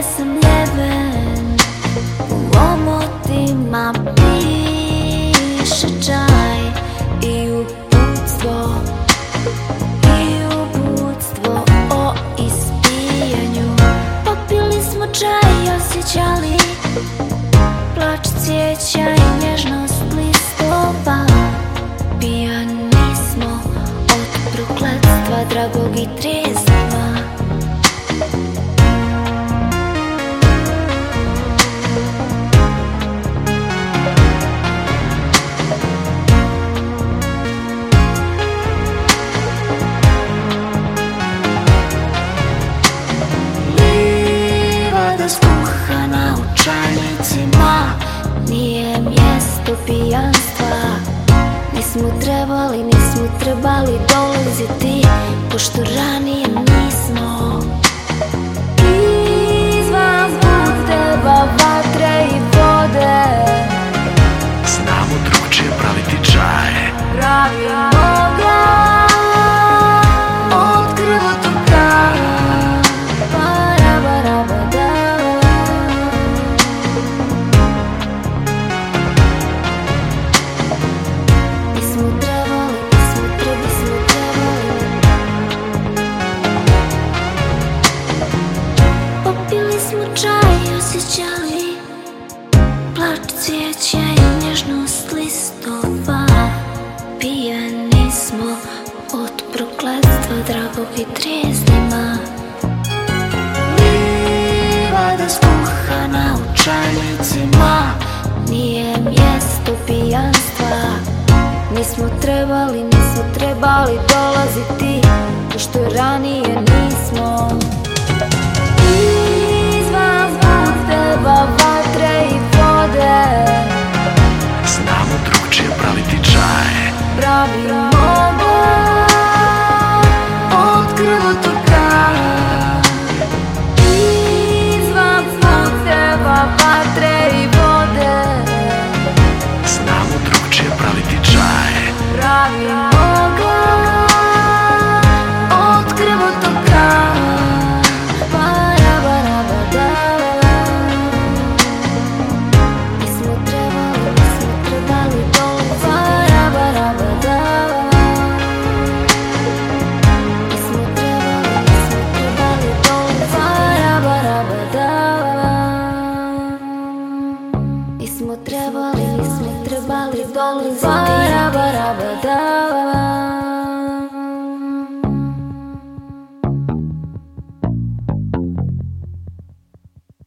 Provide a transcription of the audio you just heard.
gdje sam ljeven U omotima piše čaj I uputstvo I uputstvo o ispijanju. Popili smo čaj i osjećali Plač cvijeća i nježnost listova. Pijani smo od prokletstva dragog i trijeznima Nije mjesto pijanstva. Nismo trebali, nismo trebali dolaziti Pošto ranije nismo. Izvan puteva vatre i vode. Znamo drugčije praviti čaj Pravimo dragog i trijeznima Livada skuhana u čajnicima Nije mjesto pijanstva. Nismo trebali, nismo trebali dolaziti. Pošto ranije nismo. Izvan puteva vatre i vode. Znamo drugčije praviti čaj Pravimo smo trebali, nismo trebali, trebali, trebali, Bara, bara, bara, bara, bara.